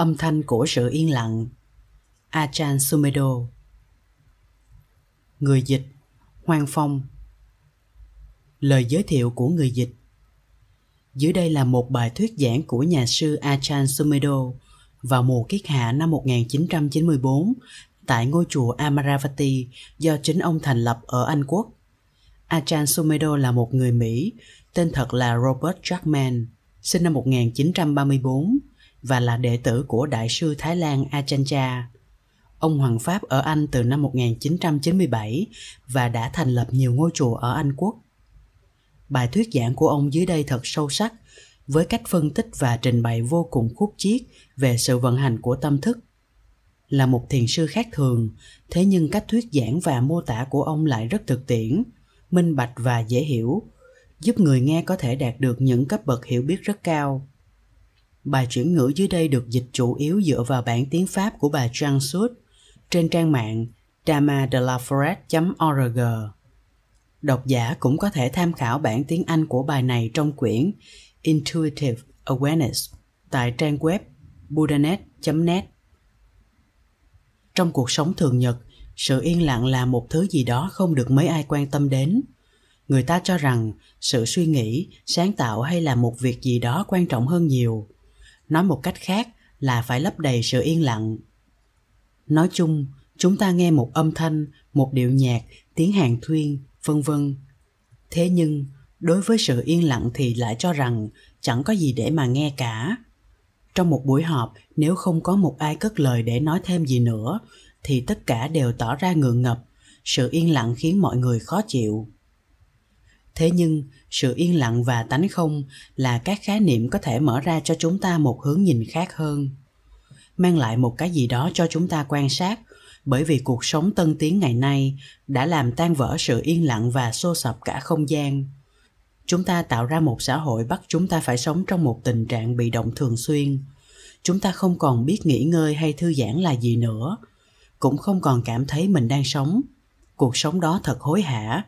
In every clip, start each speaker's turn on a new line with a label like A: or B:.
A: Âm thanh của sự yên lặng. Achan Sumedo Người dịch Hoang Phong. Lời giới thiệu của người dịch. Dưới đây là một bài thuyết giảng của nhà sư Achan Sumedo vào mùa kiết hạ năm 1994 tại ngôi chùa Amaravati do chính ông thành lập ở Anh Quốc. Achan Sumedo là một người Mỹ, tên thật là Robert Jackman, sinh năm 1934 và là đệ tử của Đại sư Thái Lan Ajahn Chah. Ông Hoàng Pháp ở Anh từ năm 1997 và đã thành lập nhiều ngôi chùa ở Anh Quốc. Bài thuyết giảng của ông dưới đây thật sâu sắc với cách phân tích và trình bày vô cùng khúc chiết về sự vận hành của tâm thức. Là một thiền sư khác thường, thế nhưng cách thuyết giảng và mô tả của ông lại rất thực tiễn, minh bạch và dễ hiểu, giúp người nghe có thể đạt được những cấp bậc hiểu biết rất cao. Bài chuyển ngữ dưới đây được dịch chủ yếu dựa vào bản tiếng Pháp của bà Trang Sud trên trang mạng damadelaforest.org. Độc giả cũng có thể tham khảo bản tiếng Anh của bài này trong quyển Intuitive Awareness tại trang web budanet.net. Trong cuộc sống thường nhật, sự yên lặng là một thứ gì đó không được mấy ai quan tâm đến. Người ta cho rằng sự suy nghĩ, sáng tạo hay là một việc gì đó quan trọng hơn nhiều – nói một cách khác là phải lấp đầy sự yên lặng. Nói chung, chúng ta nghe một âm thanh, một điệu nhạc, tiếng hàng thuyên, vân vân. Thế nhưng, đối với sự yên lặng thì lại cho rằng chẳng có gì để mà nghe cả. Trong một buổi họp, nếu không có một ai cất lời để nói thêm gì nữa, thì tất cả đều tỏ ra ngượng ngập. Sự yên lặng khiến mọi người khó chịu thế nhưng, sự yên lặng và tánh không là các khái niệm có thể mở ra cho chúng ta một hướng nhìn khác hơn. Mang lại một cái gì đó cho chúng ta quan sát, bởi vì cuộc sống tân tiến ngày nay đã làm tan vỡ sự yên lặng và xô sập cả không gian. Chúng ta tạo ra một xã hội bắt chúng ta phải sống trong một tình trạng bị động thường xuyên. Chúng ta không còn biết nghỉ ngơi hay thư giãn là gì nữa, cũng không còn cảm thấy mình đang sống. Cuộc sống đó thật hối hả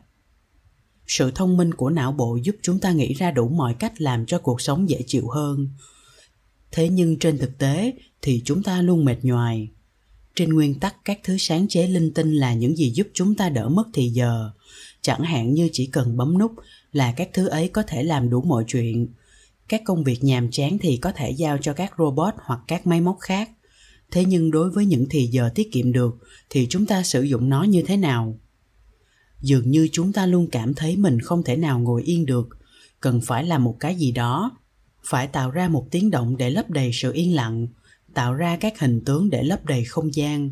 A: sự thông minh của não bộ giúp chúng ta nghĩ ra đủ mọi cách làm cho cuộc sống dễ chịu hơn. Thế nhưng trên thực tế thì chúng ta luôn mệt nhoài. Trên nguyên tắc, các thứ sáng chế linh tinh là những gì giúp chúng ta đỡ mất thì giờ. Chẳng hạn như chỉ cần bấm nút là các thứ ấy có thể làm đủ mọi chuyện. Các công việc nhàm chán thì có thể giao cho các robot hoặc các máy móc khác. Thế nhưng đối với những thì giờ tiết kiệm được thì chúng ta sử dụng nó như thế nào? Dường như chúng ta luôn cảm thấy mình không thể nào ngồi yên được. Cần phải làm một cái gì đó. Phải tạo ra một tiếng động để lấp đầy sự yên lặng, tạo ra các hình tướng để lấp đầy không gian.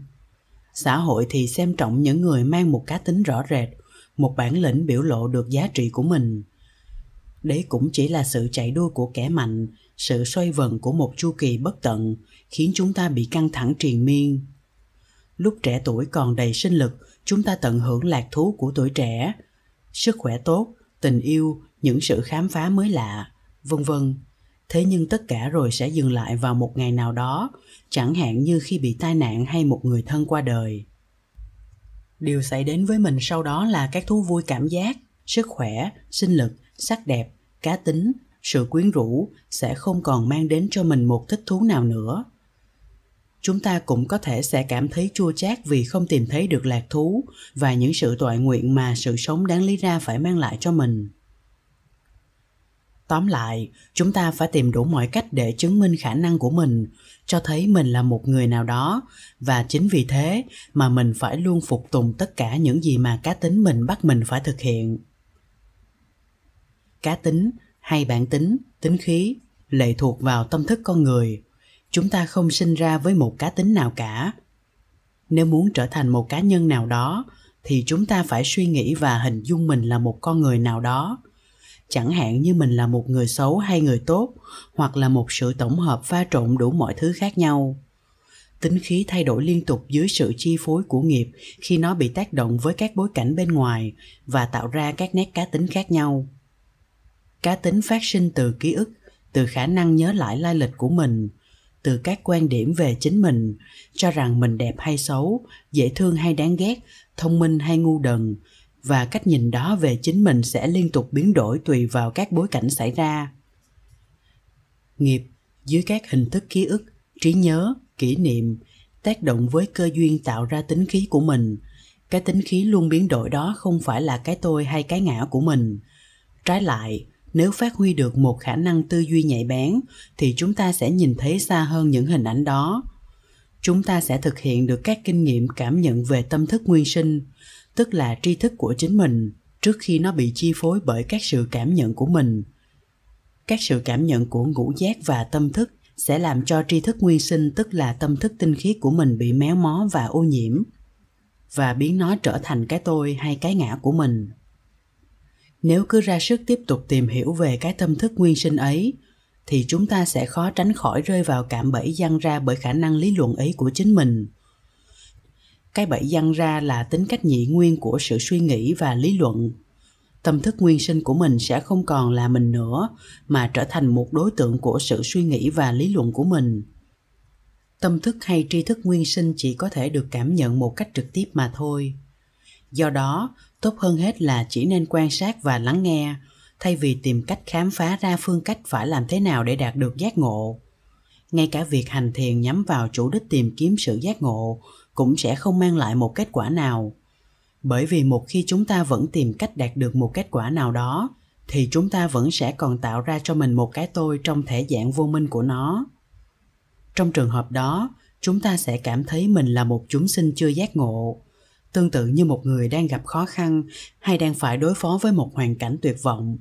A: Xã hội thì xem trọng những người mang một cá tính rõ rệt, một bản lĩnh biểu lộ được giá trị của mình. Đấy cũng chỉ là sự chạy đua của kẻ mạnh, sự xoay vần của một chu kỳ bất tận, khiến chúng ta bị căng thẳng triền miên. Lúc trẻ tuổi còn đầy sinh lực chúng ta tận hưởng lạc thú của tuổi trẻ. Sức khỏe tốt, tình yêu, những sự khám phá mới lạ, vân vân. Thế nhưng tất cả rồi sẽ dừng lại vào một ngày nào đó, chẳng hạn như khi bị tai nạn hay một người thân qua đời. Điều xảy đến với mình sau đó là các thú vui cảm giác, sức khỏe, sinh lực, sắc đẹp, cá tính, sự quyến rũ sẽ không còn mang đến cho mình một thích thú nào nữa chúng ta cũng có thể sẽ cảm thấy chua chát vì không tìm thấy được lạc thú và những sự toại nguyện mà sự sống đáng lý ra phải mang lại cho mình. Tóm lại, chúng ta phải tìm đủ mọi cách để chứng minh khả năng của mình, cho thấy mình là một người nào đó, và chính vì thế mà mình phải luôn phục tùng tất cả những gì mà cá tính mình bắt mình phải thực hiện. Cá tính hay bản tính tính khí, lệ thuộc vào tâm thức con người chúng ta không sinh ra với một cá tính nào cả. Nếu muốn trở thành một cá nhân nào đó, thì chúng ta phải suy nghĩ và hình dung mình là một con người nào đó. Chẳng hạn như mình là một người xấu hay người tốt, hoặc là một sự tổng hợp pha trộn đủ mọi thứ khác nhau. Tính khí thay đổi liên tục dưới sự chi phối của nghiệp khi nó bị tác động với các bối cảnh bên ngoài và tạo ra các nét cá tính khác nhau. Cá tính phát sinh từ ký ức, từ khả năng nhớ lại lai lịch của mình từ các quan điểm về chính mình, cho rằng mình đẹp hay xấu, dễ thương hay đáng ghét, thông minh hay ngu đần, và cách nhìn đó về chính mình sẽ liên tục biến đổi tùy vào các bối cảnh xảy ra. Nghiệp, dưới các hình thức ký ức, trí nhớ, kỷ niệm, tác động với cơ duyên tạo ra tính khí của mình. Cái tính khí luôn biến đổi đó không phải là cái tôi hay cái ngã của mình. Trái lại nếu phát huy được một khả năng tư duy nhạy bén, thì chúng ta sẽ nhìn thấy xa hơn những hình ảnh đó. Chúng ta sẽ thực hiện được các kinh nghiệm cảm nhận về tâm thức nguyên sinh, tức là tri thức của chính mình, trước khi nó bị chi phối bởi các sự cảm nhận của mình. Các sự cảm nhận của ngũ giác và tâm thức sẽ làm cho tri thức nguyên sinh, tức là tâm thức tinh khiết của mình bị méo mó và ô nhiễm, và biến nó trở thành cái tôi hay cái ngã của mình nếu cứ ra sức tiếp tục tìm hiểu về cái tâm thức nguyên sinh ấy, thì chúng ta sẽ khó tránh khỏi rơi vào cạm bẫy giăng ra bởi khả năng lý luận ấy của chính mình. Cái bẫy giăng ra là tính cách nhị nguyên của sự suy nghĩ và lý luận. Tâm thức nguyên sinh của mình sẽ không còn là mình nữa, mà trở thành một đối tượng của sự suy nghĩ và lý luận của mình. Tâm thức hay tri thức nguyên sinh chỉ có thể được cảm nhận một cách trực tiếp mà thôi do đó, tốt hơn hết là chỉ nên quan sát và lắng nghe, thay vì tìm cách khám phá ra phương cách phải làm thế nào để đạt được giác ngộ. Ngay cả việc hành thiền nhắm vào chủ đích tìm kiếm sự giác ngộ cũng sẽ không mang lại một kết quả nào. Bởi vì một khi chúng ta vẫn tìm cách đạt được một kết quả nào đó, thì chúng ta vẫn sẽ còn tạo ra cho mình một cái tôi trong thể dạng vô minh của nó. Trong trường hợp đó, chúng ta sẽ cảm thấy mình là một chúng sinh chưa giác ngộ tương tự như một người đang gặp khó khăn hay đang phải đối phó với một hoàn cảnh tuyệt vọng.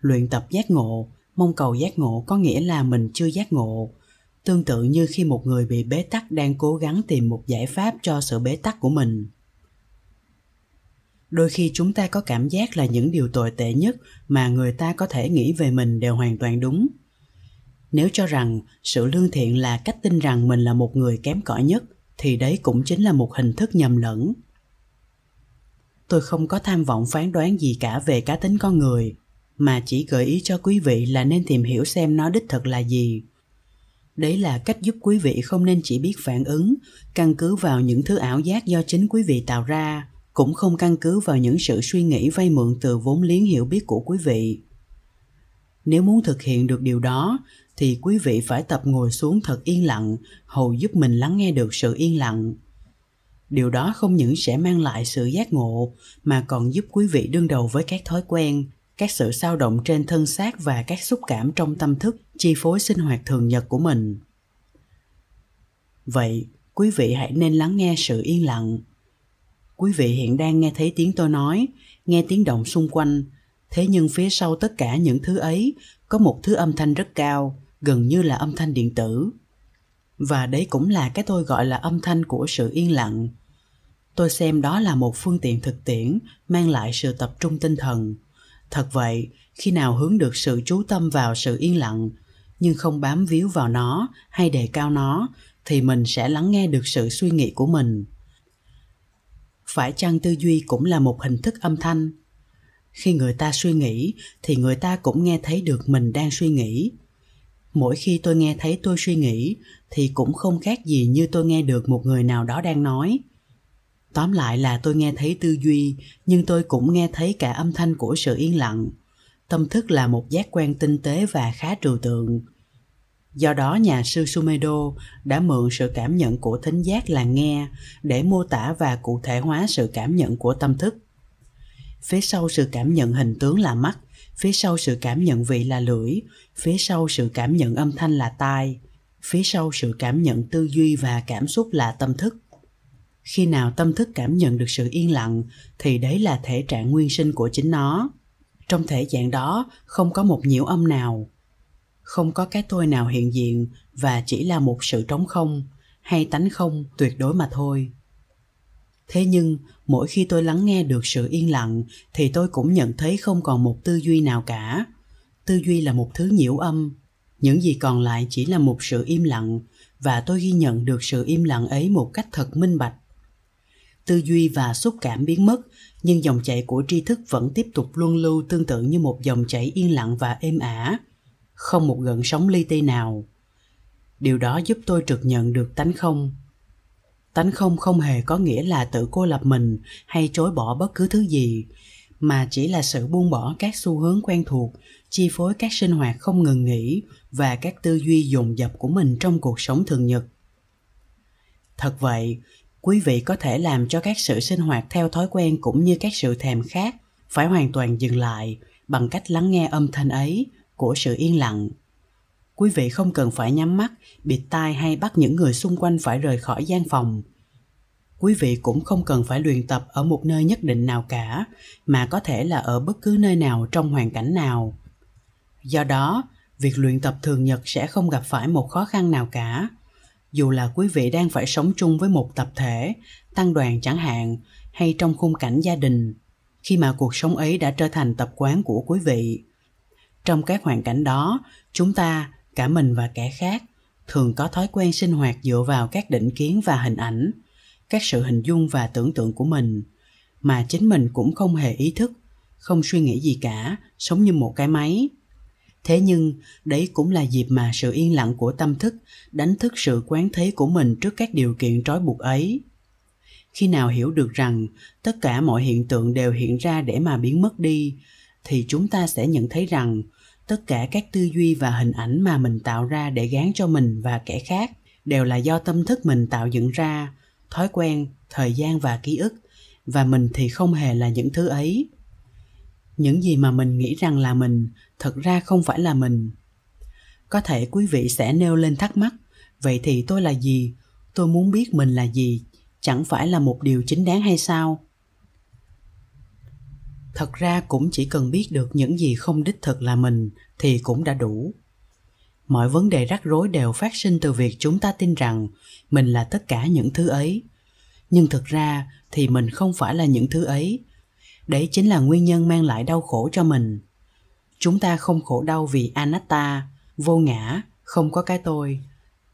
A: Luyện tập giác ngộ, mong cầu giác ngộ có nghĩa là mình chưa giác ngộ. Tương tự như khi một người bị bế tắc đang cố gắng tìm một giải pháp cho sự bế tắc của mình. Đôi khi chúng ta có cảm giác là những điều tồi tệ nhất mà người ta có thể nghĩ về mình đều hoàn toàn đúng. Nếu cho rằng sự lương thiện là cách tin rằng mình là một người kém cỏi nhất, thì đấy cũng chính là một hình thức nhầm lẫn tôi không có tham vọng phán đoán gì cả về cá tính con người, mà chỉ gợi ý cho quý vị là nên tìm hiểu xem nó đích thực là gì. Đấy là cách giúp quý vị không nên chỉ biết phản ứng, căn cứ vào những thứ ảo giác do chính quý vị tạo ra, cũng không căn cứ vào những sự suy nghĩ vay mượn từ vốn liếng hiểu biết của quý vị. Nếu muốn thực hiện được điều đó, thì quý vị phải tập ngồi xuống thật yên lặng, hầu giúp mình lắng nghe được sự yên lặng điều đó không những sẽ mang lại sự giác ngộ, mà còn giúp quý vị đương đầu với các thói quen, các sự sao động trên thân xác và các xúc cảm trong tâm thức, chi phối sinh hoạt thường nhật của mình. Vậy, quý vị hãy nên lắng nghe sự yên lặng. Quý vị hiện đang nghe thấy tiếng tôi nói, nghe tiếng động xung quanh. Thế nhưng phía sau tất cả những thứ ấy, có một thứ âm thanh rất cao, gần như là âm thanh điện tử. Và đấy cũng là cái tôi gọi là âm thanh của sự yên lặng tôi xem đó là một phương tiện thực tiễn, mang lại sự tập trung tinh thần. Thật vậy, khi nào hướng được sự chú tâm vào sự yên lặng, nhưng không bám víu vào nó hay đề cao nó, thì mình sẽ lắng nghe được sự suy nghĩ của mình. Phải chăng tư duy cũng là một hình thức âm thanh? Khi người ta suy nghĩ, thì người ta cũng nghe thấy được mình đang suy nghĩ. Mỗi khi tôi nghe thấy tôi suy nghĩ, thì cũng không khác gì như tôi nghe được một người nào đó đang nói tóm lại là tôi nghe thấy tư duy, nhưng tôi cũng nghe thấy cả âm thanh của sự yên lặng. Tâm thức là một giác quan tinh tế và khá trừu tượng. Do đó, nhà sư sumedo đã mượn sự cảm nhận của thính giác là nghe để mô tả và cụ thể hóa sự cảm nhận của tâm thức. Phía sau sự cảm nhận hình tướng là mắt, phía sau sự cảm nhận vị là lưỡi, phía sau sự cảm nhận âm thanh là tai, phía sau sự cảm nhận tư duy và cảm xúc là tâm thức khi nào tâm thức cảm nhận được sự yên lặng, thì đấy là thể trạng nguyên sinh của chính nó. Trong thể dạng đó, không có một nhiễu âm nào. Không có cái tôi nào hiện diện và chỉ là một sự trống không, hay tánh không, tuyệt đối mà thôi. Thế nhưng, mỗi khi tôi lắng nghe được sự yên lặng, thì tôi cũng nhận thấy không còn một tư duy nào cả. Tư duy là một thứ nhiễu âm. Những gì còn lại chỉ là một sự im lặng, và tôi ghi nhận được sự im lặng ấy một cách thật minh bạch tư duy và xúc cảm biến mất, nhưng dòng chảy của tri thức vẫn tiếp tục luân lưu tương tự như một dòng chảy yên lặng và êm ả, không một gợn sóng ly tê nào. Điều đó giúp tôi trực nhận được tánh không. Tánh không không hề có nghĩa là tự cô lập mình hay chối bỏ bất cứ thứ gì, mà chỉ là sự buông bỏ các xu hướng quen thuộc, chi phối các sinh hoạt không ngừng nghỉ và các tư duy dồn dập của mình trong cuộc sống thường nhật. Thật vậy quý vị có thể làm cho các sự sinh hoạt theo thói quen cũng như các sự thèm khát phải hoàn toàn dừng lại bằng cách lắng nghe âm thanh ấy của sự yên lặng. Quý vị không cần phải nhắm mắt, bịt tai hay bắt những người xung quanh phải rời khỏi gian phòng. Quý vị cũng không cần phải luyện tập ở một nơi nhất định nào cả, mà có thể là ở bất cứ nơi nào trong hoàn cảnh nào. Do đó, việc luyện tập thường nhật sẽ không gặp phải một khó khăn nào cả dù là quý vị đang phải sống chung với một tập thể, tăng đoàn chẳng hạn, hay trong khung cảnh gia đình, khi mà cuộc sống ấy đã trở thành tập quán của quý vị. Trong các hoàn cảnh đó, chúng ta, cả mình và kẻ khác, thường có thói quen sinh hoạt dựa vào các định kiến và hình ảnh, các sự hình dung và tưởng tượng của mình, mà chính mình cũng không hề ý thức, không suy nghĩ gì cả, sống như một cái máy thế nhưng, đấy cũng là dịp mà sự yên lặng của tâm thức đánh thức sự quán thế của mình trước các điều kiện trói buộc ấy. Khi nào hiểu được rằng tất cả mọi hiện tượng đều hiện ra để mà biến mất đi, thì chúng ta sẽ nhận thấy rằng tất cả các tư duy và hình ảnh mà mình tạo ra để gán cho mình và kẻ khác đều là do tâm thức mình tạo dựng ra, thói quen, thời gian và ký ức, và mình thì không hề là những thứ ấy. Những gì mà mình nghĩ rằng là mình thật ra không phải là mình. Có thể quý vị sẽ nêu lên thắc mắc, vậy thì tôi là gì? Tôi muốn biết mình là gì? Chẳng phải là một điều chính đáng hay sao? Thật ra cũng chỉ cần biết được những gì không đích thực là mình thì cũng đã đủ. Mọi vấn đề rắc rối đều phát sinh từ việc chúng ta tin rằng mình là tất cả những thứ ấy. Nhưng thực ra thì mình không phải là những thứ ấy. Đấy chính là nguyên nhân mang lại đau khổ cho mình chúng ta không khổ đau vì anatta. Vô ngã, không có cái tôi.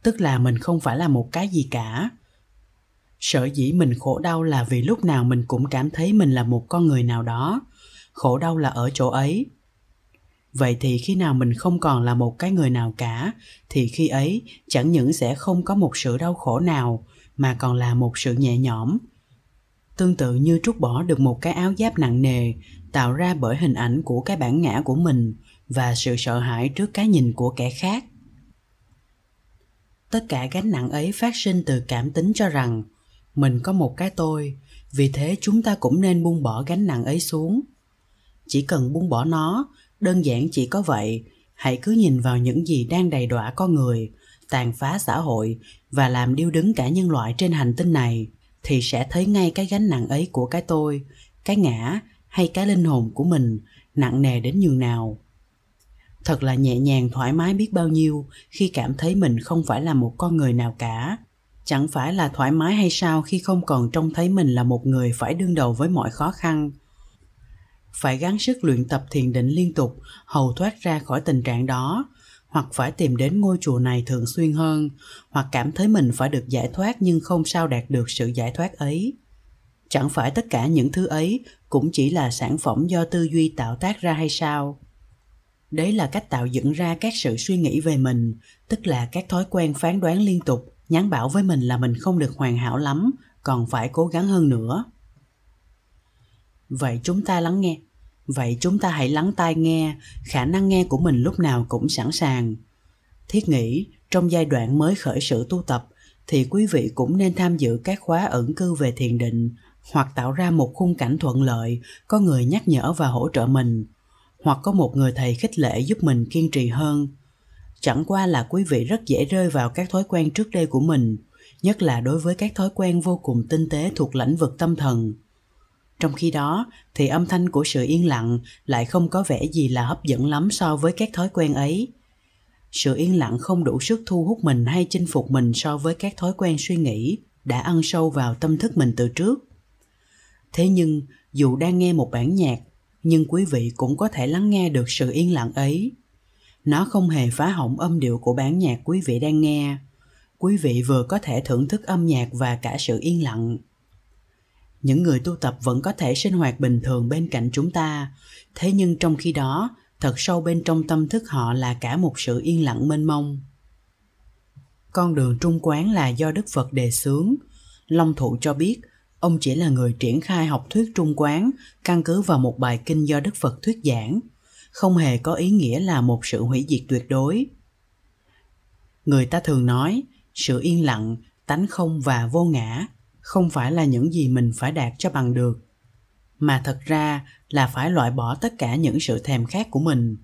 A: Tức là mình không phải là một cái gì cả. Sở dĩ mình khổ đau là vì lúc nào mình cũng cảm thấy mình là một con người nào đó. Khổ đau là ở chỗ ấy. Vậy thì khi nào mình không còn là một cái người nào cả, thì khi ấy chẳng những sẽ không có một sự đau khổ nào, mà còn là một sự nhẹ nhõm tương tự như trút bỏ được một cái áo giáp nặng nề, tạo ra bởi hình ảnh của cái bản ngã của mình và sự sợ hãi trước cái nhìn của kẻ khác. Tất cả gánh nặng ấy phát sinh từ cảm tính cho rằng, mình có một cái tôi, vì thế chúng ta cũng nên buông bỏ gánh nặng ấy xuống. Chỉ cần buông bỏ nó, đơn giản chỉ có vậy, hãy cứ nhìn vào những gì đang đầy đọa con người, tàn phá xã hội và làm điêu đứng cả nhân loại trên hành tinh này thì sẽ thấy ngay cái gánh nặng ấy của cái tôi, cái ngã hay cái linh hồn của mình nặng nề đến nhường nào. Thật là nhẹ nhàng, thoải mái biết bao nhiêu khi cảm thấy mình không phải là một con người nào cả. Chẳng phải là thoải mái hay sao khi không còn trông thấy mình là một người phải đương đầu với mọi khó khăn. Phải gắng sức luyện tập thiền định liên tục, hầu thoát ra khỏi tình trạng đó hoặc phải tìm đến ngôi chùa này thường xuyên hơn, hoặc cảm thấy mình phải được giải thoát nhưng không sao đạt được sự giải thoát ấy. Chẳng phải tất cả những thứ ấy cũng chỉ là sản phẩm do tư duy tạo tác ra hay sao? Đấy là cách tạo dựng ra các sự suy nghĩ về mình, tức là các thói quen phán đoán liên tục, nhắn bảo với mình là mình không được hoàn hảo lắm, còn phải cố gắng hơn nữa. Vậy chúng ta lắng nghe vậy chúng ta hãy lắng tai nghe, khả năng nghe của mình lúc nào cũng sẵn sàng. Thiết nghĩ, trong giai đoạn mới khởi sự tu tập, thì quý vị cũng nên tham dự các khóa ẩn cư về thiền định, hoặc tạo ra một khung cảnh thuận lợi, có người nhắc nhở và hỗ trợ mình, hoặc có một người thầy khích lệ giúp mình kiên trì hơn. Chẳng qua là quý vị rất dễ rơi vào các thói quen trước đây của mình, nhất là đối với các thói quen vô cùng tinh tế thuộc lĩnh vực tâm thần trong khi đó, thì âm thanh của sự yên lặng lại không có vẻ gì là hấp dẫn lắm so với các thói quen ấy. Sự yên lặng không đủ sức thu hút mình hay chinh phục mình so với các thói quen suy nghĩ đã ăn sâu vào tâm thức mình từ trước. Thế nhưng, dù đang nghe một bản nhạc, nhưng quý vị cũng có thể lắng nghe được sự yên lặng ấy. Nó không hề phá hỏng âm điệu của bản nhạc quý vị đang nghe. Quý vị vừa có thể thưởng thức âm nhạc và cả sự yên lặng những người tu tập vẫn có thể sinh hoạt bình thường bên cạnh chúng ta. Thế nhưng trong khi đó, thật sâu bên trong tâm thức họ là cả một sự yên lặng mênh mông. Con đường trung quán là do đức phật đề xướng. Long thụ cho biết, ông chỉ là người triển khai học thuyết trung quán, căn cứ vào một bài kinh do đức phật thuyết giảng. Không hề có ý nghĩa là một sự hủy diệt tuyệt đối. Người ta thường nói, sự yên lặng, tánh không và vô ngã không phải là những gì mình phải đạt cho bằng được, mà thật ra là phải loại bỏ tất cả những sự thèm khát của mình.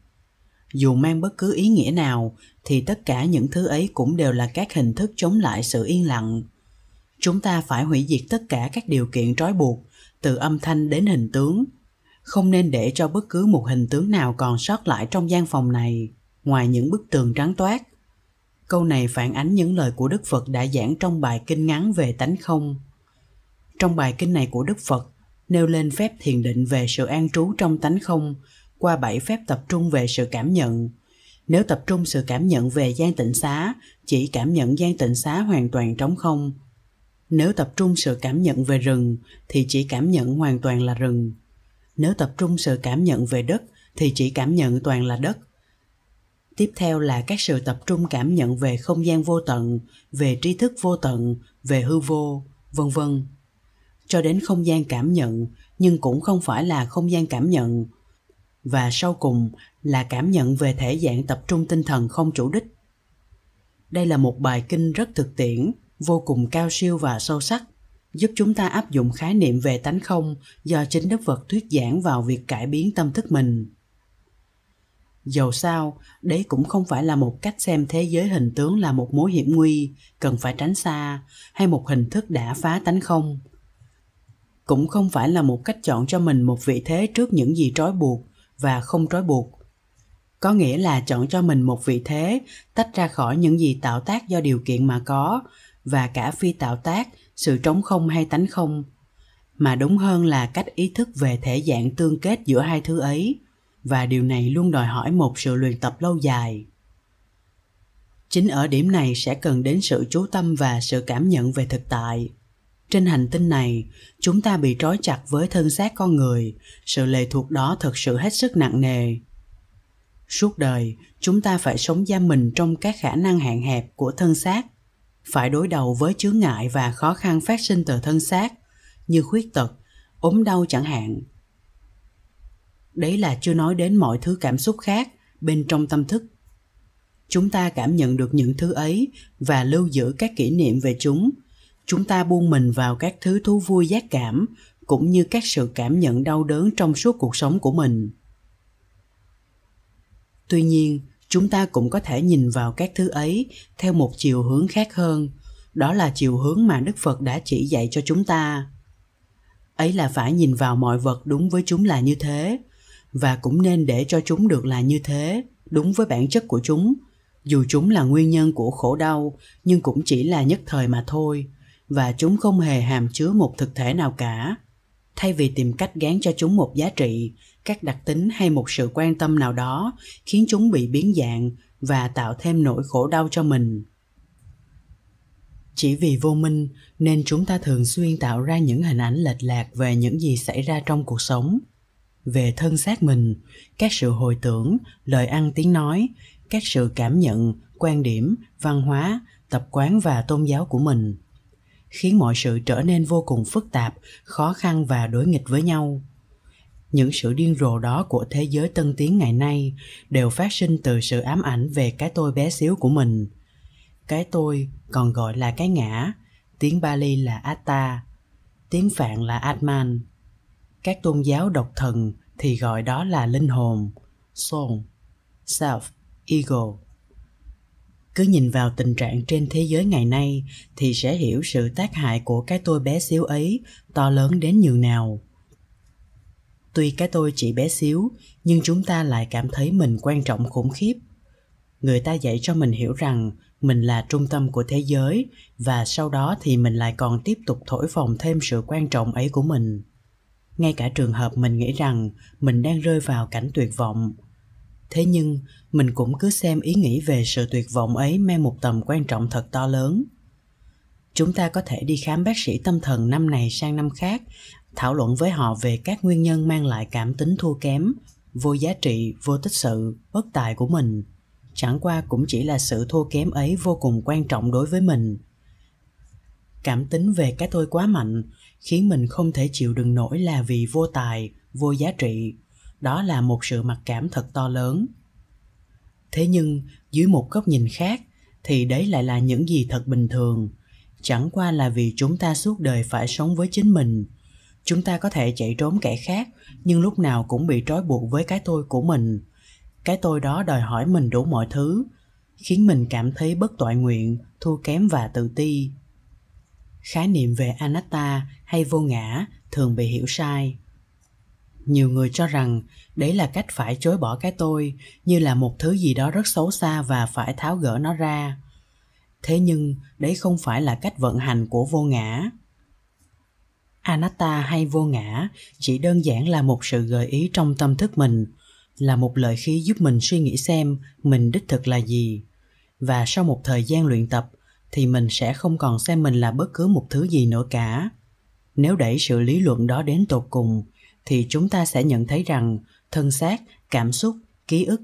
A: Dù mang bất cứ ý nghĩa nào, thì tất cả những thứ ấy cũng đều là các hình thức chống lại sự yên lặng. Chúng ta phải hủy diệt tất cả các điều kiện trói buộc, từ âm thanh đến hình tướng. Không nên để cho bất cứ một hình tướng nào còn sót lại trong gian phòng này, ngoài những bức tường trắng toát. Câu này phản ánh những lời của đức phật đã giảng trong bài kinh ngắn về tánh không trong bài kinh này của đức phật, nêu lên phép thiền định về sự an trú trong tánh không, qua bảy phép tập trung về sự cảm nhận. Nếu tập trung sự cảm nhận về gian tịnh xá, chỉ cảm nhận gian tịnh xá hoàn toàn trống không. Nếu tập trung sự cảm nhận về rừng, thì chỉ cảm nhận hoàn toàn là rừng. Nếu tập trung sự cảm nhận về đất, thì chỉ cảm nhận toàn là đất. Tiếp theo là các sự tập trung cảm nhận về không gian vô tận, về tri thức vô tận, về hư vô, vân vân cho đến không gian cảm nhận, nhưng cũng không phải là không gian cảm nhận. Và sau cùng là cảm nhận về thể dạng tập trung tinh thần không chủ đích. Đây là một bài kinh rất thực tiễn, vô cùng cao siêu và sâu sắc, giúp chúng ta áp dụng khái niệm về tánh không do chính đức phật thuyết giảng vào việc cải biến tâm thức mình. Dầu sao, đấy cũng không phải là một cách xem thế giới hình tướng là một mối hiểm nguy, cần phải tránh xa, hay một hình thức đã phá tánh không cũng không phải là một cách chọn cho mình một vị thế trước những gì trói buộc và không trói buộc. Có nghĩa là chọn cho mình một vị thế, tách ra khỏi những gì tạo tác do điều kiện mà có và cả phi tạo tác, sự trống không hay tánh không. Mà đúng hơn là cách ý thức về thể dạng tương kết giữa hai thứ ấy. Và điều này luôn đòi hỏi một sự luyện tập lâu dài. Chính ở điểm này sẽ cần đến sự chú tâm và sự cảm nhận về thực tại trên hành tinh này, chúng ta bị trói chặt với thân xác con người. Sự lệ thuộc đó thật sự hết sức nặng nề. Suốt đời, chúng ta phải sống giam mình trong các khả năng hạn hẹp của thân xác, phải đối đầu với chướng ngại và khó khăn phát sinh từ thân xác, như khuyết tật, ốm đau chẳng hạn. Đấy là chưa nói đến mọi thứ cảm xúc khác bên trong tâm thức. Chúng ta cảm nhận được những thứ ấy và lưu giữ các kỷ niệm về chúng chúng ta buông mình vào các thứ thú vui giác cảm, cũng như các sự cảm nhận đau đớn trong suốt cuộc sống của mình. Tuy nhiên, chúng ta cũng có thể nhìn vào các thứ ấy theo một chiều hướng khác hơn, đó là chiều hướng mà đức phật đã chỉ dạy cho chúng ta. Ấy là phải nhìn vào mọi vật đúng với chúng là như thế, và cũng nên để cho chúng được là như thế, đúng với bản chất của chúng. Dù chúng là nguyên nhân của khổ đau, nhưng cũng chỉ là nhất thời mà thôi và chúng không hề hàm chứa một thực thể nào cả. Thay vì tìm cách gán cho chúng một giá trị, các đặc tính hay một sự quan tâm nào đó khiến chúng bị biến dạng và tạo thêm nỗi khổ đau cho mình. Chỉ vì vô minh nên chúng ta thường xuyên tạo ra những hình ảnh lệch lạc về những gì xảy ra trong cuộc sống. Về thân xác mình, các sự hồi tưởng, lời ăn, tiếng nói, các sự cảm nhận, quan điểm, văn hóa, tập quán và tôn giáo của mình khiến mọi sự trở nên vô cùng phức tạp, khó khăn và đối nghịch với nhau. Những sự điên rồ đó của thế giới tân tiến ngày nay đều phát sinh từ sự ám ảnh về cái tôi bé xíu của mình. Cái tôi còn gọi là cái ngã, tiếng bali là atta, tiếng phạn là atman. Các tôn giáo độc thần thì gọi đó là linh hồn, soul, self, ego cứ nhìn vào tình trạng trên thế giới ngày nay thì sẽ hiểu sự tác hại của cái tôi bé xíu ấy, to lớn đến nhường nào. Tuy cái tôi chỉ bé xíu, nhưng chúng ta lại cảm thấy mình quan trọng khủng khiếp. Người ta dạy cho mình hiểu rằng mình là trung tâm của thế giới và sau đó thì mình lại còn tiếp tục thổi phồng thêm sự quan trọng ấy của mình. Ngay cả trường hợp mình nghĩ rằng mình đang rơi vào cảnh tuyệt vọng thế nhưng, mình cũng cứ xem ý nghĩ về sự tuyệt vọng ấy mang một tầm quan trọng thật to lớn. Chúng ta có thể đi khám bác sĩ tâm thần năm này sang năm khác, thảo luận với họ về các nguyên nhân mang lại cảm tính thua kém, vô giá trị, vô tích sự, bất tài của mình. Chẳng qua cũng chỉ là sự thua kém ấy vô cùng quan trọng đối với mình. Cảm tính về cái tôi quá mạnh, khiến mình không thể chịu đựng nổi là vì vô tài, vô giá trị đó là một sự mặc cảm thật to lớn. Thế nhưng, dưới một góc nhìn khác, thì đấy lại là những gì thật bình thường. Chẳng qua là vì chúng ta suốt đời phải sống với chính mình. Chúng ta có thể chạy trốn kẻ khác, nhưng lúc nào cũng bị trói buộc với cái tôi của mình. Cái tôi đó đòi hỏi mình đủ mọi thứ, khiến mình cảm thấy bất toại nguyện, thua kém và tự ti. Khái niệm về anatta hay vô ngã thường bị hiểu sai nhiều người cho rằng đấy là cách phải chối bỏ cái tôi, như là một thứ gì đó rất xấu xa và phải tháo gỡ nó ra. Thế nhưng đấy không phải là cách vận hành của vô ngã. Anatta hay vô ngã chỉ đơn giản là một sự gợi ý trong tâm thức mình, là một lợi khí giúp mình suy nghĩ xem mình đích thực là gì. Và sau một thời gian luyện tập thì mình sẽ không còn xem mình là bất cứ một thứ gì nữa cả. Nếu đẩy sự lý luận đó đến tột cùng thì chúng ta sẽ nhận thấy rằng thân xác, cảm xúc, ký ức,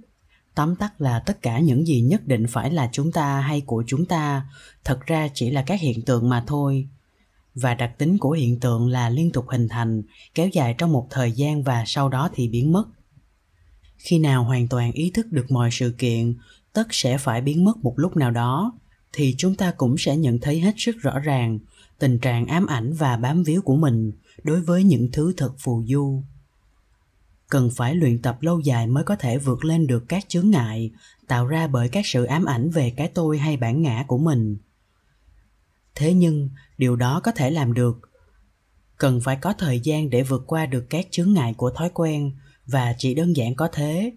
A: tóm tắt là tất cả những gì nhất định phải là chúng ta hay của chúng ta, thật ra chỉ là các hiện tượng mà thôi. Và đặc tính của hiện tượng là liên tục hình thành, kéo dài trong một thời gian và sau đó thì biến mất. Khi nào hoàn toàn ý thức được mọi sự kiện, tất sẽ phải biến mất một lúc nào đó, thì chúng ta cũng sẽ nhận thấy hết sức rõ ràng tình trạng ám ảnh và bám víu của mình đối với những thứ thật phù du. Cần phải luyện tập lâu dài mới có thể vượt lên được các chướng ngại, tạo ra bởi các sự ám ảnh về cái tôi hay bản ngã của mình. Thế nhưng, điều đó có thể làm được. Cần phải có thời gian để vượt qua được các chướng ngại của thói quen, và chỉ đơn giản có thế.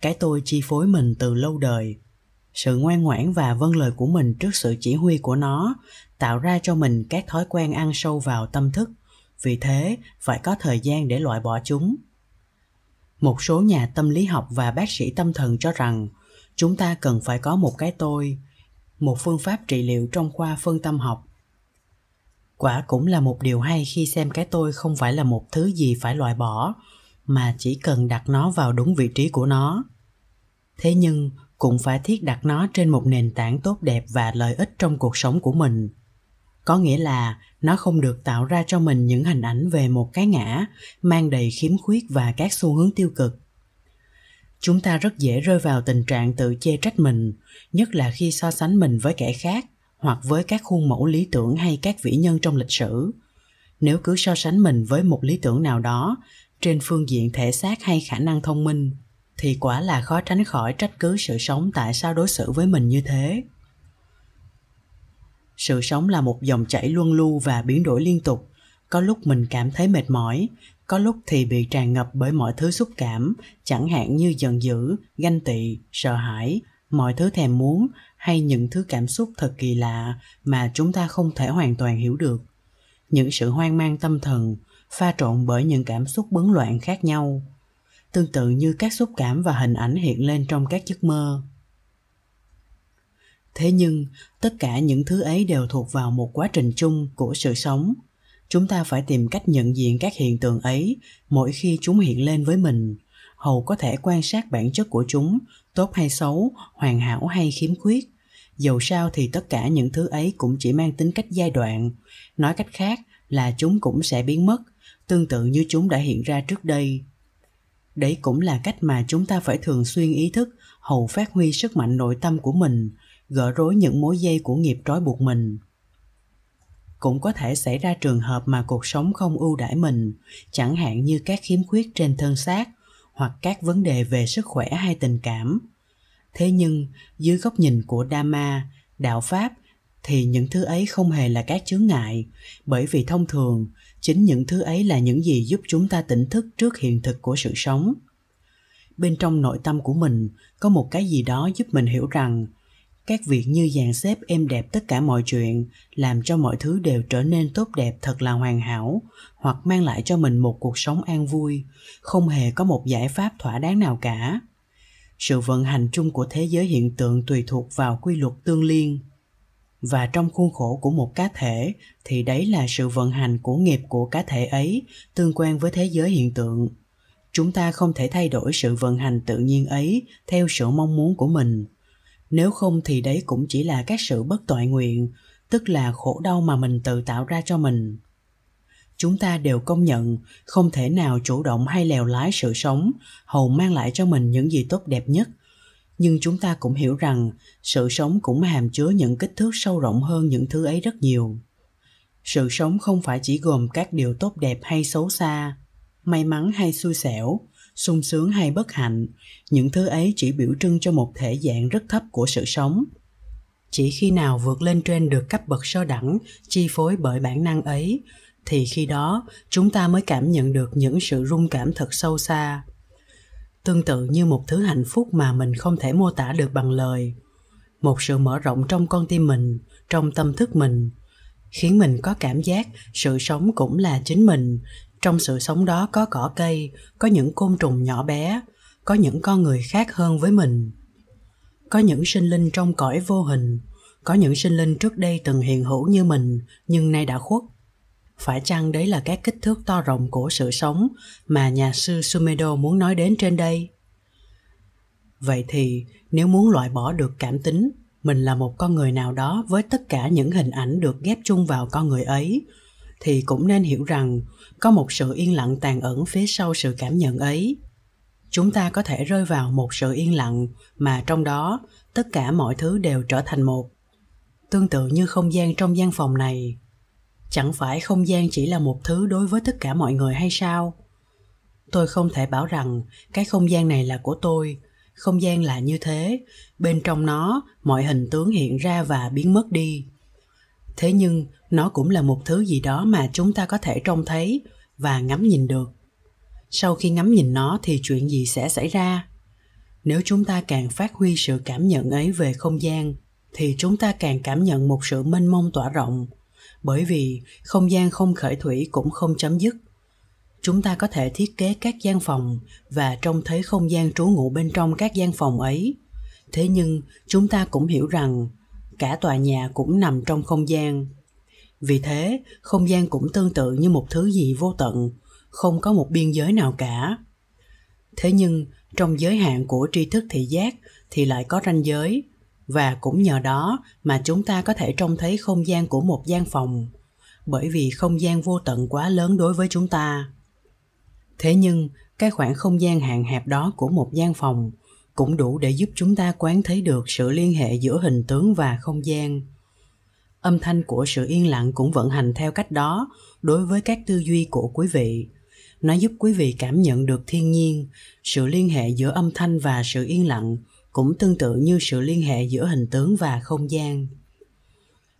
A: Cái tôi chi phối mình từ lâu đời, sự ngoan ngoãn và vâng lời của mình trước sự chỉ huy của nó, tạo ra cho mình các thói quen ăn sâu vào tâm thức vì thế, phải có thời gian để loại bỏ chúng. Một số nhà tâm lý học và bác sĩ tâm thần cho rằng, chúng ta cần phải có một cái tôi, một phương pháp trị liệu trong khoa phân tâm học. Quả cũng là một điều hay khi xem cái tôi không phải là một thứ gì phải loại bỏ, mà chỉ cần đặt nó vào đúng vị trí của nó. Thế nhưng, cũng phải thiết đặt nó trên một nền tảng tốt đẹp và lợi ích trong cuộc sống của mình có nghĩa là nó không được tạo ra cho mình những hình ảnh về một cái ngã, mang đầy khiếm khuyết và các xu hướng tiêu cực. Chúng ta rất dễ rơi vào tình trạng tự chê trách mình, nhất là khi so sánh mình với kẻ khác, hoặc với các khuôn mẫu lý tưởng hay các vĩ nhân trong lịch sử. Nếu cứ so sánh mình với một lý tưởng nào đó, trên phương diện thể xác hay khả năng thông minh, thì quả là khó tránh khỏi trách cứ sự sống tại sao đối xử với mình như thế sự sống là một dòng chảy luân lưu và biến đổi liên tục. Có lúc mình cảm thấy mệt mỏi, có lúc thì bị tràn ngập bởi mọi thứ xúc cảm, chẳng hạn như giận dữ, ganh tị, sợ hãi, mọi thứ thèm muốn, hay những thứ cảm xúc thật kỳ lạ mà chúng ta không thể hoàn toàn hiểu được. Những sự hoang mang tâm thần pha trộn bởi những cảm xúc bấn loạn khác nhau, tương tự như các xúc cảm và hình ảnh hiện lên trong các giấc mơ thế nhưng, tất cả những thứ ấy đều thuộc vào một quá trình chung của sự sống. Chúng ta phải tìm cách nhận diện các hiện tượng ấy mỗi khi chúng hiện lên với mình. Hầu có thể quan sát bản chất của chúng, tốt hay xấu, hoàn hảo hay khiếm khuyết. Dầu sao thì tất cả những thứ ấy cũng chỉ mang tính cách giai đoạn. Nói cách khác là chúng cũng sẽ biến mất, tương tự như chúng đã hiện ra trước đây. Đấy cũng là cách mà chúng ta phải thường xuyên ý thức, hầu phát huy sức mạnh nội tâm của mình gỡ rối những mối dây của nghiệp trói buộc mình. Cũng có thể xảy ra trường hợp mà cuộc sống không ưu đãi mình, chẳng hạn như các khiếm khuyết trên thân xác hoặc các vấn đề về sức khỏe hay tình cảm. Thế nhưng, dưới góc nhìn của dharma đạo pháp, thì những thứ ấy không hề là các chướng ngại, bởi vì thông thường, chính những thứ ấy là những gì giúp chúng ta tỉnh thức trước hiện thực của sự sống. Bên trong nội tâm của mình, có một cái gì đó giúp mình hiểu rằng các việc như dàn xếp êm đẹp tất cả mọi chuyện, làm cho mọi thứ đều trở nên tốt đẹp thật là hoàn hảo, hoặc mang lại cho mình một cuộc sống an vui, không hề có một giải pháp thỏa đáng nào cả. Sự vận hành chung của thế giới hiện tượng tùy thuộc vào quy luật tương liên. Và trong khuôn khổ của một cá thể, thì đấy là sự vận hành của nghiệp của cá thể ấy, tương quan với thế giới hiện tượng. Chúng ta không thể thay đổi sự vận hành tự nhiên ấy theo sự mong muốn của mình nếu không thì đấy cũng chỉ là các sự bất toại nguyện, tức là khổ đau mà mình tự tạo ra cho mình. Chúng ta đều công nhận không thể nào chủ động hay lèo lái sự sống, hầu mang lại cho mình những gì tốt đẹp nhất. Nhưng chúng ta cũng hiểu rằng sự sống cũng hàm chứa những kích thước sâu rộng hơn những thứ ấy rất nhiều. Sự sống không phải chỉ gồm các điều tốt đẹp hay xấu xa, may mắn hay xui xẻo sung sướng hay bất hạnh. Những thứ ấy chỉ biểu trưng cho một thể dạng rất thấp của sự sống. Chỉ khi nào vượt lên trên được cấp bậc sơ đẳng, chi phối bởi bản năng ấy, thì khi đó chúng ta mới cảm nhận được những sự rung cảm thật sâu xa. Tương tự như một thứ hạnh phúc mà mình không thể mô tả được bằng lời. Một sự mở rộng trong con tim mình, trong tâm thức mình, khiến mình có cảm giác sự sống cũng là chính mình trong sự sống đó có cỏ cây có những côn trùng nhỏ bé có những con người khác hơn với mình có những sinh linh trong cõi vô hình có những sinh linh trước đây từng hiện hữu như mình nhưng nay đã khuất phải chăng đấy là các kích thước to rộng của sự sống mà nhà sư Sumedo muốn nói đến trên đây? Vậy thì nếu muốn loại bỏ được cảm tính, mình là một con người nào đó với tất cả những hình ảnh được ghép chung vào con người ấy, thì cũng nên hiểu rằng có một sự yên lặng tàn ẩn phía sau sự cảm nhận ấy. Chúng ta có thể rơi vào một sự yên lặng mà trong đó tất cả mọi thứ đều trở thành một. Tương tự như không gian trong gian phòng này, chẳng phải không gian chỉ là một thứ đối với tất cả mọi người hay sao tôi không thể bảo rằng cái không gian này là của tôi không gian là như thế bên trong nó mọi hình tướng hiện ra và biến mất đi thế nhưng nó cũng là một thứ gì đó mà chúng ta có thể trông thấy và ngắm nhìn được. Sau khi ngắm nhìn nó thì chuyện gì sẽ xảy ra? Nếu chúng ta càng phát huy sự cảm nhận ấy về không gian, thì chúng ta càng cảm nhận một sự mênh mông tỏa rộng. Bởi vì không gian không khởi thủy cũng không chấm dứt. Chúng ta có thể thiết kế các gian phòng và trông thấy không gian trú ngụ bên trong các gian phòng ấy. Thế nhưng, chúng ta cũng hiểu rằng cả tòa nhà cũng nằm trong không gian vì thế, không gian cũng tương tự như một thứ gì vô tận, không có một biên giới nào cả. Thế nhưng, trong giới hạn của tri thức thị giác thì lại có ranh giới, và cũng nhờ đó mà chúng ta có thể trông thấy không gian của một gian phòng, bởi vì không gian vô tận quá lớn đối với chúng ta. Thế nhưng, cái khoảng không gian hạn hẹp đó của một gian phòng cũng đủ để giúp chúng ta quán thấy được sự liên hệ giữa hình tướng và không gian âm thanh của sự yên lặng cũng vận hành theo cách đó đối với các tư duy của quý vị. Nó giúp quý vị cảm nhận được thiên nhiên, sự liên hệ giữa âm thanh và sự yên lặng, cũng tương tự như sự liên hệ giữa hình tướng và không gian.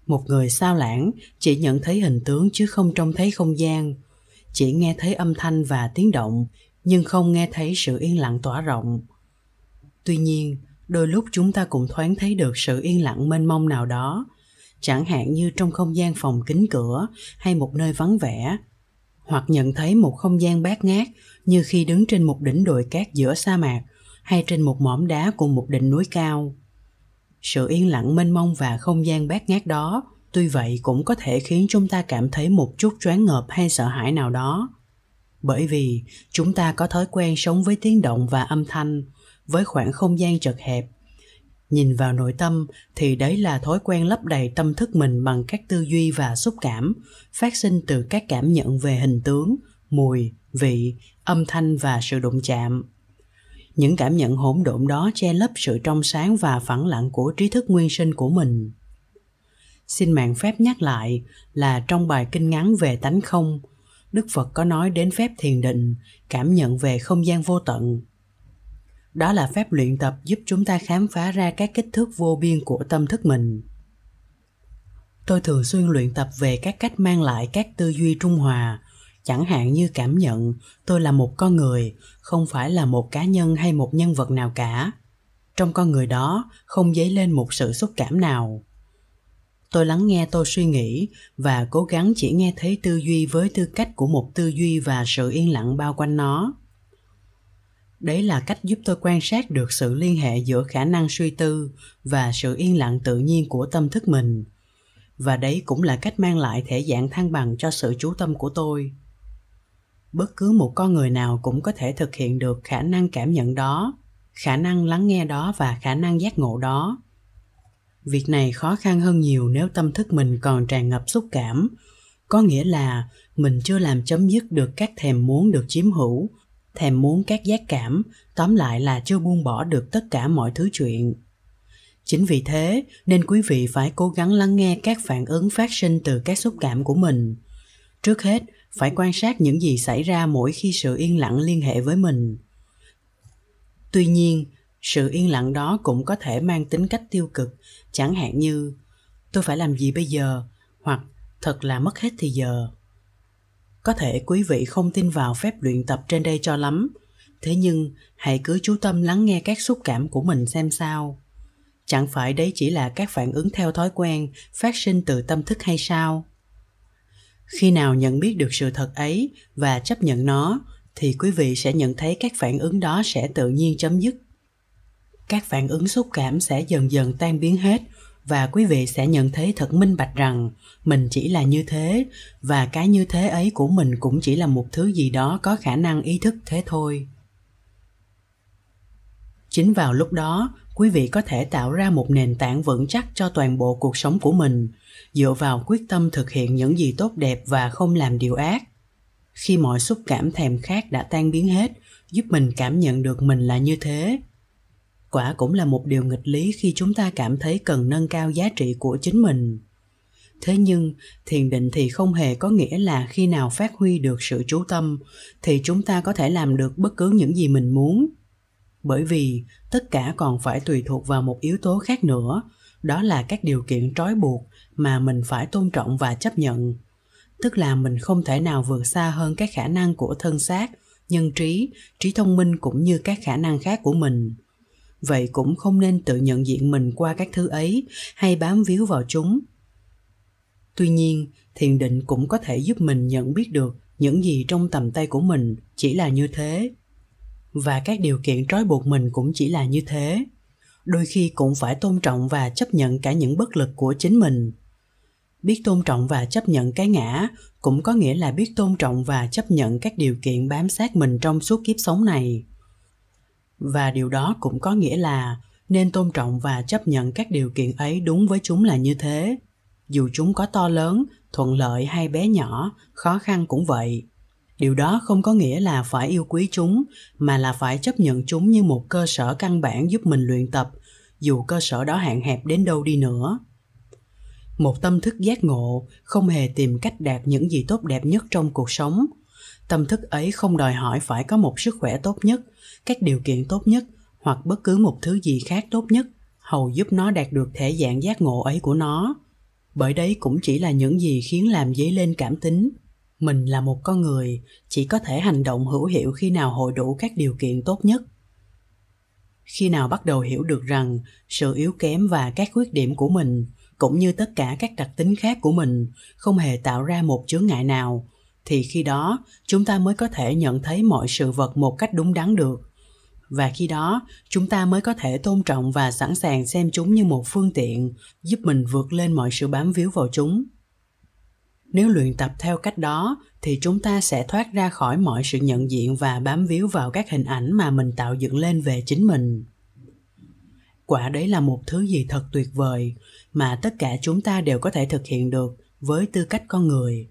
A: Một người sao lãng chỉ nhận thấy hình tướng chứ không trông thấy không gian. Chỉ nghe thấy âm thanh và tiếng động, nhưng không nghe thấy sự yên lặng tỏa rộng. Tuy nhiên, đôi lúc chúng ta cũng thoáng thấy được sự yên lặng mênh mông nào đó chẳng hạn như trong không gian phòng kính cửa hay một nơi vắng vẻ, hoặc nhận thấy một không gian bát ngát như khi đứng trên một đỉnh đồi cát giữa sa mạc hay trên một mỏm đá cùng một đỉnh núi cao. Sự yên lặng mênh mông và không gian bát ngát đó, tuy vậy cũng có thể khiến chúng ta cảm thấy một chút choáng ngợp hay sợ hãi nào đó. Bởi vì chúng ta có thói quen sống với tiếng động và âm thanh, với khoảng không gian chật hẹp nhìn vào nội tâm thì đấy là thói quen lấp đầy tâm thức mình bằng các tư duy và xúc cảm, phát sinh từ các cảm nhận về hình tướng, mùi, vị, âm thanh và sự đụng chạm. Những cảm nhận hỗn độn đó che lấp sự trong sáng và phẳng lặng của trí thức nguyên sinh của mình. Xin mạng phép nhắc lại là trong bài kinh ngắn về tánh không, đức phật có nói đến phép thiền định, cảm nhận về không gian vô tận đó là phép luyện tập giúp chúng ta khám phá ra các kích thước vô biên của tâm thức mình. Tôi thường xuyên luyện tập về các cách mang lại các tư duy trung hòa. Chẳng hạn như cảm nhận, tôi là một con người, không phải là một cá nhân hay một nhân vật nào cả. Trong con người đó, không dấy lên một sự xúc cảm nào. Tôi lắng nghe, tôi suy nghĩ và cố gắng chỉ nghe thấy tư duy với tư cách của một tư duy và sự yên lặng bao quanh nó đấy là cách giúp tôi quan sát được sự liên hệ giữa khả năng suy tư và sự yên lặng tự nhiên của tâm thức mình. Và đấy cũng là cách mang lại thể dạng thăng bằng cho sự chú tâm của tôi. Bất cứ một con người nào cũng có thể thực hiện được khả năng cảm nhận đó, khả năng lắng nghe đó và khả năng giác ngộ đó. Việc này khó khăn hơn nhiều nếu tâm thức mình còn tràn ngập xúc cảm. Có nghĩa là mình chưa làm chấm dứt được các thèm muốn được chiếm hữu thèm muốn các giác cảm, tóm lại là chưa buông bỏ được tất cả mọi thứ chuyện. Chính vì thế, nên quý vị phải cố gắng lắng nghe các phản ứng phát sinh từ các xúc cảm của mình. Trước hết, phải quan sát những gì xảy ra mỗi khi sự yên lặng liên hệ với mình. Tuy nhiên, sự yên lặng đó cũng có thể mang tính cách tiêu cực, chẳng hạn như, tôi phải làm gì bây giờ? hoặc thật là mất hết thì giờ có thể quý vị không tin vào phép luyện tập trên đây cho lắm. Thế nhưng, hãy cứ chú tâm lắng nghe các xúc cảm của mình xem sao. Chẳng phải đấy chỉ là các phản ứng theo thói quen, phát sinh từ tâm thức hay sao? Khi nào nhận biết được sự thật ấy và chấp nhận nó, thì quý vị sẽ nhận thấy các phản ứng đó sẽ tự nhiên chấm dứt. Các phản ứng xúc cảm sẽ dần dần tan biến hết và quý vị sẽ nhận thấy thật minh bạch rằng mình chỉ là như thế, và cái như thế ấy của mình cũng chỉ là một thứ gì đó có khả năng ý thức thế thôi. Chính vào lúc đó, quý vị có thể tạo ra một nền tảng vững chắc cho toàn bộ cuộc sống của mình, dựa vào quyết tâm thực hiện những gì tốt đẹp và không làm điều ác. Khi mọi xúc cảm thèm khát đã tan biến hết, giúp mình cảm nhận được mình là như thế quả cũng là một điều nghịch lý khi chúng ta cảm thấy cần nâng cao giá trị của chính mình. Thế nhưng, thiền định thì không hề có nghĩa là khi nào phát huy được sự chú tâm, thì chúng ta có thể làm được bất cứ những gì mình muốn. Bởi vì, tất cả còn phải tùy thuộc vào một yếu tố khác nữa, đó là các điều kiện trói buộc mà mình phải tôn trọng và chấp nhận. Tức là mình không thể nào vượt xa hơn các khả năng của thân xác, nhân trí trí thông minh cũng như các khả năng khác của mình vậy cũng không nên tự nhận diện mình qua các thứ ấy, hay bám víu vào chúng. Tuy nhiên, thiền định cũng có thể giúp mình nhận biết được những gì trong tầm tay của mình chỉ là như thế. Và các điều kiện trói buộc mình cũng chỉ là như thế. Đôi khi cũng phải tôn trọng và chấp nhận cả những bất lực của chính mình. Biết tôn trọng và chấp nhận cái ngã cũng có nghĩa là biết tôn trọng và chấp nhận các điều kiện bám sát mình trong suốt kiếp sống này và điều đó cũng có nghĩa là nên tôn trọng và chấp nhận các điều kiện ấy đúng với chúng là như thế. Dù chúng có to lớn, thuận lợi hay bé nhỏ, khó khăn cũng vậy. Điều đó không có nghĩa là phải yêu quý chúng, mà là phải chấp nhận chúng như một cơ sở căn bản giúp mình luyện tập, dù cơ sở đó hạn hẹp đến đâu đi nữa. Một tâm thức giác ngộ không hề tìm cách đạt những gì tốt đẹp nhất trong cuộc sống. Tâm thức ấy không đòi hỏi phải có một sức khỏe tốt nhất các điều kiện tốt nhất hoặc bất cứ một thứ gì khác tốt nhất, hầu giúp nó đạt được thể dạng giác ngộ ấy của nó. Bởi đấy cũng chỉ là những gì khiến làm dấy lên cảm tính. Mình là một con người, chỉ có thể hành động hữu hiệu khi nào hội đủ các điều kiện tốt nhất. Khi nào bắt đầu hiểu được rằng sự yếu kém và các khuyết điểm của mình, cũng như tất cả các đặc tính khác của mình, không hề tạo ra một chướng ngại nào, thì khi đó, chúng ta mới có thể nhận thấy mọi sự vật một cách đúng đắn được và khi đó, chúng ta mới có thể tôn trọng và sẵn sàng xem chúng như một phương tiện giúp mình vượt lên mọi sự bám víu vào chúng. Nếu luyện tập theo cách đó, thì chúng ta sẽ thoát ra khỏi mọi sự nhận diện và bám víu vào các hình ảnh mà mình tạo dựng lên về chính mình. Quả đấy là một thứ gì thật tuyệt vời mà tất cả chúng ta đều có thể thực hiện được với tư cách con người.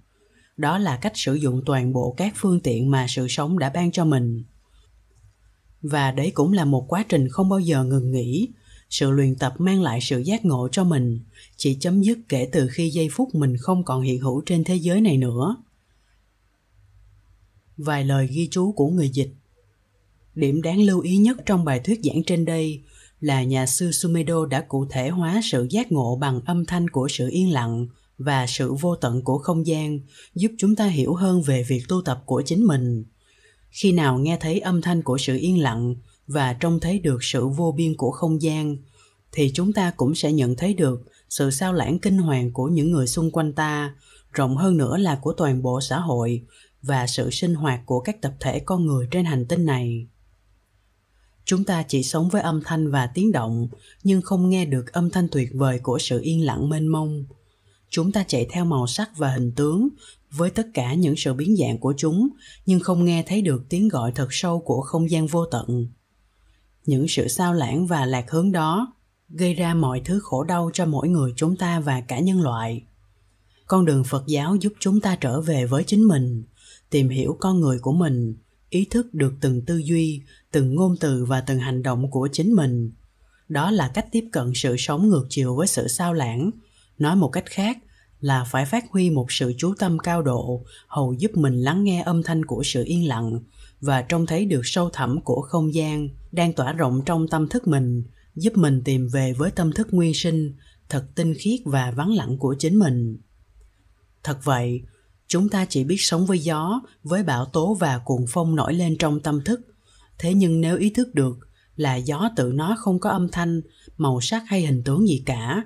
A: Đó là cách sử dụng toàn bộ các phương tiện mà sự sống đã ban cho mình và đấy cũng là một quá trình không bao giờ ngừng nghỉ. Sự luyện tập mang lại sự giác ngộ cho mình, chỉ chấm dứt kể từ khi giây phút mình không còn hiện hữu trên thế giới này nữa. Vài lời ghi chú của người dịch. Điểm đáng lưu ý nhất trong bài thuyết giảng trên đây là nhà sư sumedo đã cụ thể hóa sự giác ngộ bằng âm thanh của sự yên lặng và sự vô tận của không gian, giúp chúng ta hiểu hơn về việc tu tập của chính mình khi nào nghe thấy âm thanh của sự yên lặng và trông thấy được sự vô biên của không gian, thì chúng ta cũng sẽ nhận thấy được sự sao lãng kinh hoàng của những người xung quanh ta, rộng hơn nữa là của toàn bộ xã hội và sự sinh hoạt của các tập thể con người trên hành tinh này. Chúng ta chỉ sống với âm thanh và tiếng động, nhưng không nghe được âm thanh tuyệt vời của sự yên lặng mênh mông. Chúng ta chạy theo màu sắc và hình tướng với tất cả những sự biến dạng của chúng, nhưng không nghe thấy được tiếng gọi thật sâu của không gian vô tận. Những sự sao lãng và lạc hướng đó gây ra mọi thứ khổ đau cho mỗi người chúng ta và cả nhân loại. Con đường phật giáo giúp chúng ta trở về với chính mình, tìm hiểu con người của mình, ý thức được từng tư duy, từng ngôn từ và từng hành động của chính mình. Đó là cách tiếp cận sự sống ngược chiều với sự sao lãng. Nói một cách khác là phải phát huy một sự chú tâm cao độ, hầu giúp mình lắng nghe âm thanh của sự yên lặng và trông thấy được sâu thẳm của không gian đang tỏa rộng trong tâm thức mình, giúp mình tìm về với tâm thức nguyên sinh, thật tinh khiết và vắng lặng của chính mình. Thật vậy, chúng ta chỉ biết sống với gió, với bão tố và cuồng phong nổi lên trong tâm thức. Thế nhưng nếu ý thức được là gió tự nó không có âm thanh, màu sắc hay hình tướng gì cả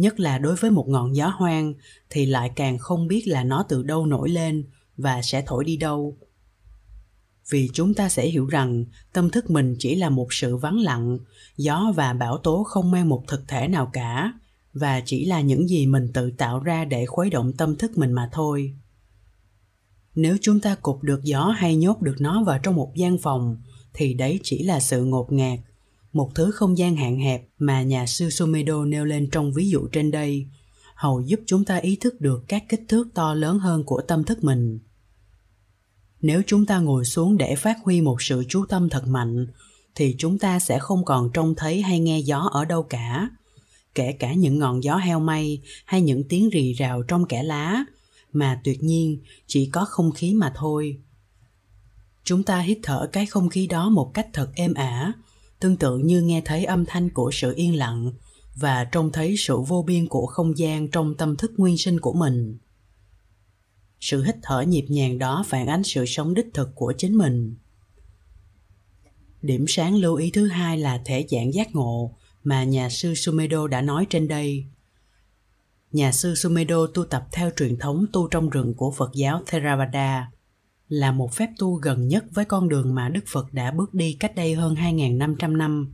A: nhất là đối với một ngọn gió hoang, thì lại càng không biết là nó từ đâu nổi lên và sẽ thổi đi đâu. Vì chúng ta sẽ hiểu rằng, tâm thức mình chỉ là một sự vắng lặng, gió và bão tố không mang một thực thể nào cả, và chỉ là những gì mình tự tạo ra để khuấy động tâm thức mình mà thôi. Nếu chúng ta cục được gió hay nhốt được nó vào trong một gian phòng, thì đấy chỉ là sự ngột ngạt một thứ không gian hạn hẹp mà nhà sư Sumedo nêu lên trong ví dụ trên đây, hầu giúp chúng ta ý thức được các kích thước to lớn hơn của tâm thức mình. Nếu chúng ta ngồi xuống để phát huy một sự chú tâm thật mạnh, thì chúng ta sẽ không còn trông thấy hay nghe gió ở đâu cả. Kể cả những ngọn gió heo may hay những tiếng rì rào trong kẽ lá, mà tuyệt nhiên chỉ có không khí mà thôi. Chúng ta hít thở cái không khí đó một cách thật êm ả tương tự như nghe thấy âm thanh của sự yên lặng và trông thấy sự vô biên của không gian trong tâm thức nguyên sinh của mình. Sự hít thở nhịp nhàng đó phản ánh sự sống đích thực của chính mình. Điểm sáng lưu ý thứ hai là thể dạng giác ngộ mà nhà sư sumedo đã nói trên đây. Nhà sư sumedo tu tập theo truyền thống tu trong rừng của phật giáo theravada là một phép tu gần nhất với con đường mà Đức Phật đã bước đi cách đây hơn 2.500 năm.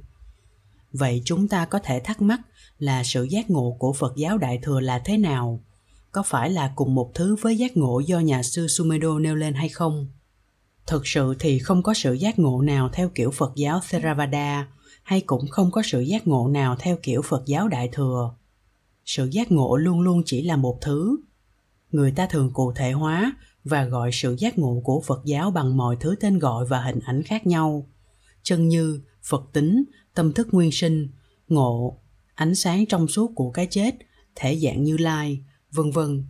A: Vậy chúng ta có thể thắc mắc là sự giác ngộ của Phật giáo Đại Thừa là thế nào? Có phải là cùng một thứ với giác ngộ do nhà sư Sumedo nêu lên hay không? Thực sự thì không có sự giác ngộ nào theo kiểu Phật giáo Theravada, hay cũng không có sự giác ngộ nào theo kiểu Phật giáo Đại Thừa. Sự giác ngộ luôn luôn chỉ là một thứ. Người ta thường cụ thể hóa và gọi sự giác ngộ của Phật giáo bằng mọi thứ tên gọi và hình ảnh khác nhau, chân như Phật tính, tâm thức nguyên sinh, ngộ, ánh sáng trong suốt của cái chết, thể dạng như lai, vân vân.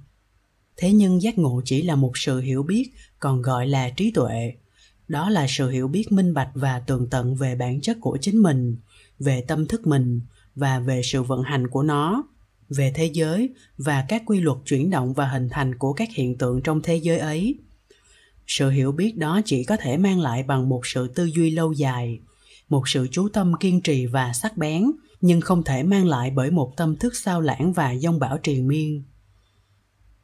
A: Thế nhưng giác ngộ chỉ là một sự hiểu biết, còn gọi là trí tuệ. Đó là sự hiểu biết minh bạch và tường tận về bản chất của chính mình, về tâm thức mình và về sự vận hành của nó về thế giới và các quy luật chuyển động và hình thành của các hiện tượng trong thế giới ấy. Sự hiểu biết đó chỉ có thể mang lại bằng một sự tư duy lâu dài, một sự chú tâm kiên trì và sắc bén, nhưng không thể mang lại bởi một tâm thức sao lãng và dông bão triền miên.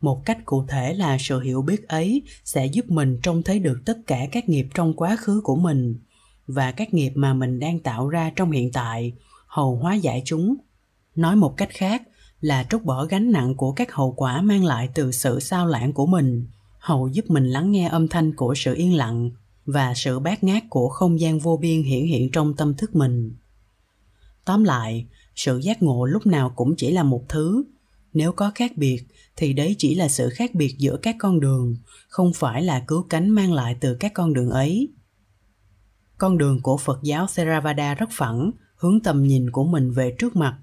A: Một cách cụ thể là sự hiểu biết ấy sẽ giúp mình trông thấy được tất cả các nghiệp trong quá khứ của mình và các nghiệp mà mình đang tạo ra trong hiện tại, hầu hóa giải chúng. Nói một cách khác là trút bỏ gánh nặng của các hậu quả mang lại từ sự sao lãng của mình. Hầu giúp mình lắng nghe âm thanh của sự yên lặng và sự bát ngát của không gian vô biên hiển hiện trong tâm thức mình. Tóm lại, sự giác ngộ lúc nào cũng chỉ là một thứ. Nếu có khác biệt, thì đấy chỉ là sự khác biệt giữa các con đường, không phải là cứu cánh mang lại từ các con đường ấy. Con đường của phật giáo theravada rất phẳng, hướng tầm nhìn của mình về trước mặt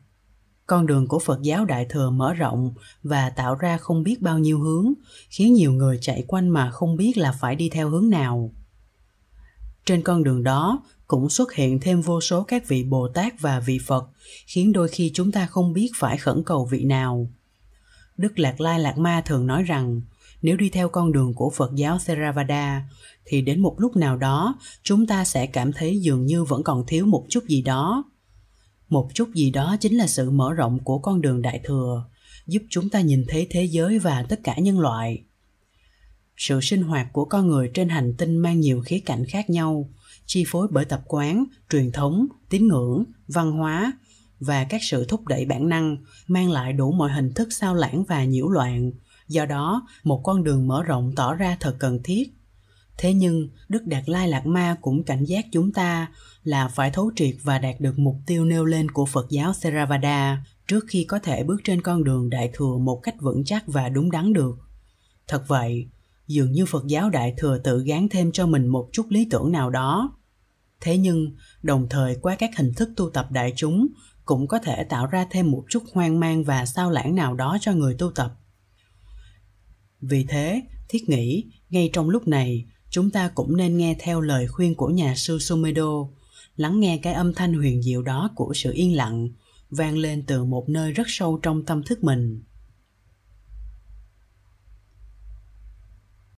A: con đường của Phật giáo Đại Thừa mở rộng và tạo ra không biết bao nhiêu hướng, khiến nhiều người chạy quanh mà không biết là phải đi theo hướng nào. Trên con đường đó cũng xuất hiện thêm vô số các vị Bồ Tát và vị Phật, khiến đôi khi chúng ta không biết phải khẩn cầu vị nào. Đức Lạc Lai Lạc Ma thường nói rằng, nếu đi theo con đường của Phật giáo Theravada, thì đến một lúc nào đó chúng ta sẽ cảm thấy dường như vẫn còn thiếu một chút gì đó một chút gì đó chính là sự mở rộng của con đường đại thừa giúp chúng ta nhìn thấy thế giới và tất cả nhân loại. Sự sinh hoạt của con người trên hành tinh mang nhiều khía cạnh khác nhau chi phối bởi tập quán truyền thống tín ngưỡng văn hóa và các sự thúc đẩy bản năng mang lại đủ mọi hình thức sao lãng và nhiễu loạn. Do đó một con đường mở rộng tỏ ra thật cần thiết. Thế nhưng, Đức Đạt Lai Lạt Ma cũng cảnh giác chúng ta là phải thấu triệt và đạt được mục tiêu nêu lên của Phật giáo Theravada trước khi có thể bước trên con đường đại thừa một cách vững chắc và đúng đắn được. Thật vậy, dường như phật giáo đại thừa tự gán thêm cho mình một chút lý tưởng nào đó. Thế nhưng, đồng thời qua các hình thức tu tập đại chúng, cũng có thể tạo ra thêm một chút hoang mang và sao lãng nào đó cho người tu tập. Vì thế, thiết nghĩ, ngay trong lúc này, chúng ta cũng nên nghe theo lời khuyên của nhà sư sumedo lắng nghe cái âm thanh huyền diệu đó của sự yên lặng, vang lên từ một nơi rất sâu trong tâm thức mình.